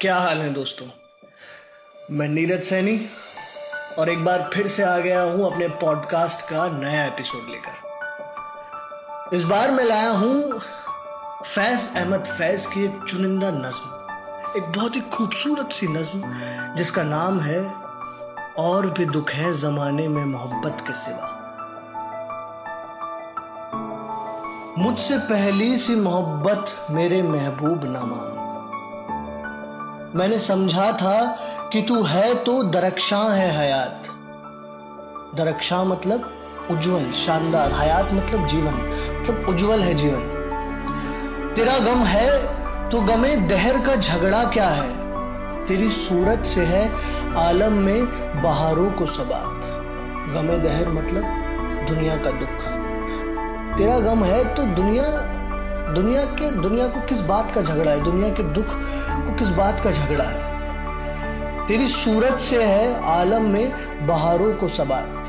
क्या हाल है दोस्तों? मैं नीरज सैनी और एक बार फिर से आ गया हूँ अपने पॉडकास्ट का नया एपिसोड लेकर। इस बार मैं लाया हूँ फैज अहमद फैज की एक चुनिंदा नज्म, एक बहुत ही खूबसूरत सी नज्म, जिसका नाम है और भी दुख है जमाने में मोहब्बत के सिवा। मुझसे पहली सी मोहब्बत मेरे महबूब ना मांग मैंने समझा था कि तू है तो दरक्षा है हयात। दरक्षा मतलब उज्जवल, शानदार। हयात मतलब जीवन मतलब उज्जवल है जीवन। तेरा गम है तो गमे दहर का झगड़ा क्या है? तेरी सूरत से है आलम में बहारों को सबात गमे दहर मतलब दुनिया का दुख। तेरा गम है तो दुनिया दुनिया के, दुनिया को किस बात का झगड़ा है? दुनिया के दुख को किस बात का झगड़ा है? तेरी सूरत से है, आलम में बहारों को सबात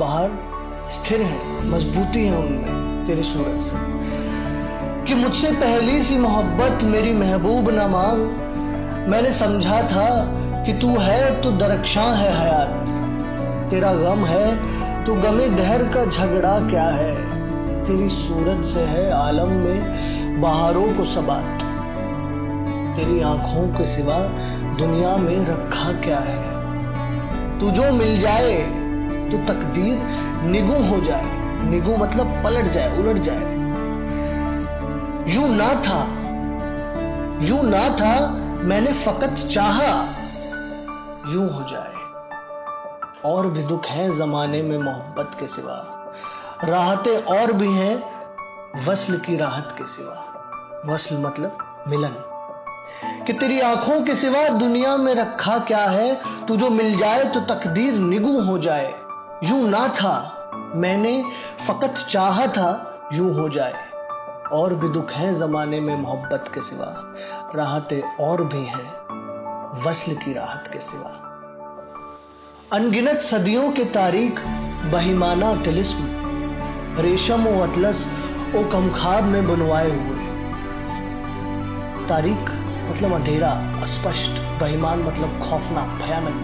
बाहर स्थिर है, मजबूती है उनमें, तेरी सूरत से। कि मुझसे पहली सी मोहब्बत मेरी महबूब ना मांग। मैंने समझा था कि तू है तो दरक्षा है हयात। तेरा गम है तो गमे दहर का झगड़ा क्या है? तेरी सूरत से है आलम में, बहारों को सबात। तेरी आँखों के सिवा दुनिया में रखा क्या है? तू जो मिल जाए तो तकदीर निगु हो जाए। निगु मतलब पलट जाए, उलट जाए। यू ना था। यू ना था, मैंने फकत चाहा, यूँ हो जाए। और भी दुख है जमाने में मोहब्बत के सिवा। राहतें और भी हैं, वसल की राहत के सिवा। वसल मतलब मिलन। कि तेरी आँखों के सिवा दुनिया में रखा क्या है? तू जो मिल जाए तो तकदीर निगु हो जाए। यूँ ना था, मैंने फकत चाहा था यूँ हो जाए। और भी दुख है जमाने में मोहब्बत के सिवा। राहतें और भी हैं, वसल की राहत के सिवा। अनगिनत सदियों के तारीख, बहिमाना तिलिस्म। रेशम व अतलस ओ कमखाब में बुनवाए हुए। तारीख मतलब अंधेरा, अस्पष्ट, बेईमान मतलब खौफनाक, भयानक।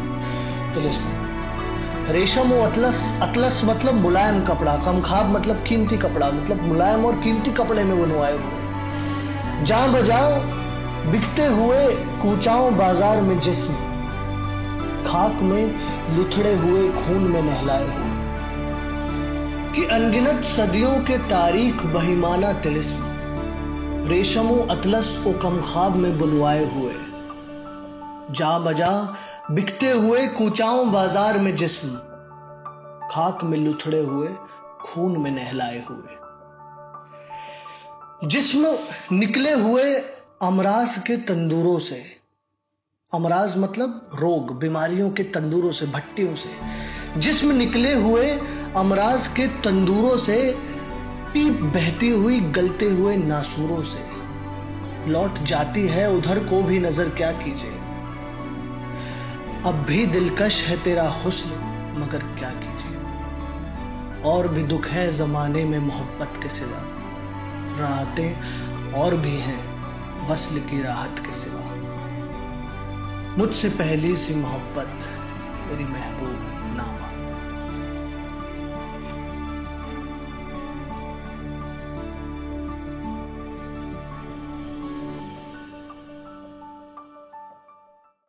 तिलिस्म रेशम व अतलस अतलस मतलब मुलायम कपड़ा, कमखाब मतलब कीमती कपड़ा मतलब मुलायम और कीमती कपड़े में बनवाए हुए। जहाँ बजा बिकते हुए कूचाओं बाज़ार में जिस्म, खाक में, लुथड़े हुए खून में नहलाए हुए। कि अनगिनत सदियों के तारीख बहिमाना तिलिस्म, रेशमो अतलस ओ कमखाब में बुलवाए हुए जा बजा बिकते हुए कूचाओं बाज़ार में जिस्म, खाक में लुथड़े हुए खून में नहलाए हुए। जिस्म निकले हुए अमराज के तंदूरों से, अमराज मतलब रोग, बीमारियों के तंदूरों से, भट्टियों से, जिस्म निकले हुए अमराज के तंदूरों से पीप बहती हुई, गलते हुए नासूरों से। लौट जाती है, उधर को भी नज़र क्या कीजिए। अब भी दिलकश है तेरा हुस्न, मगर क्या कीजिए। और भी दुख है जमाने में मोहब्बत के सिवा। राहतें और भी हैं, वसल की राहत के सिवा। मुझसे पहली सी मोहब्बत, मेरी महबूब नामा।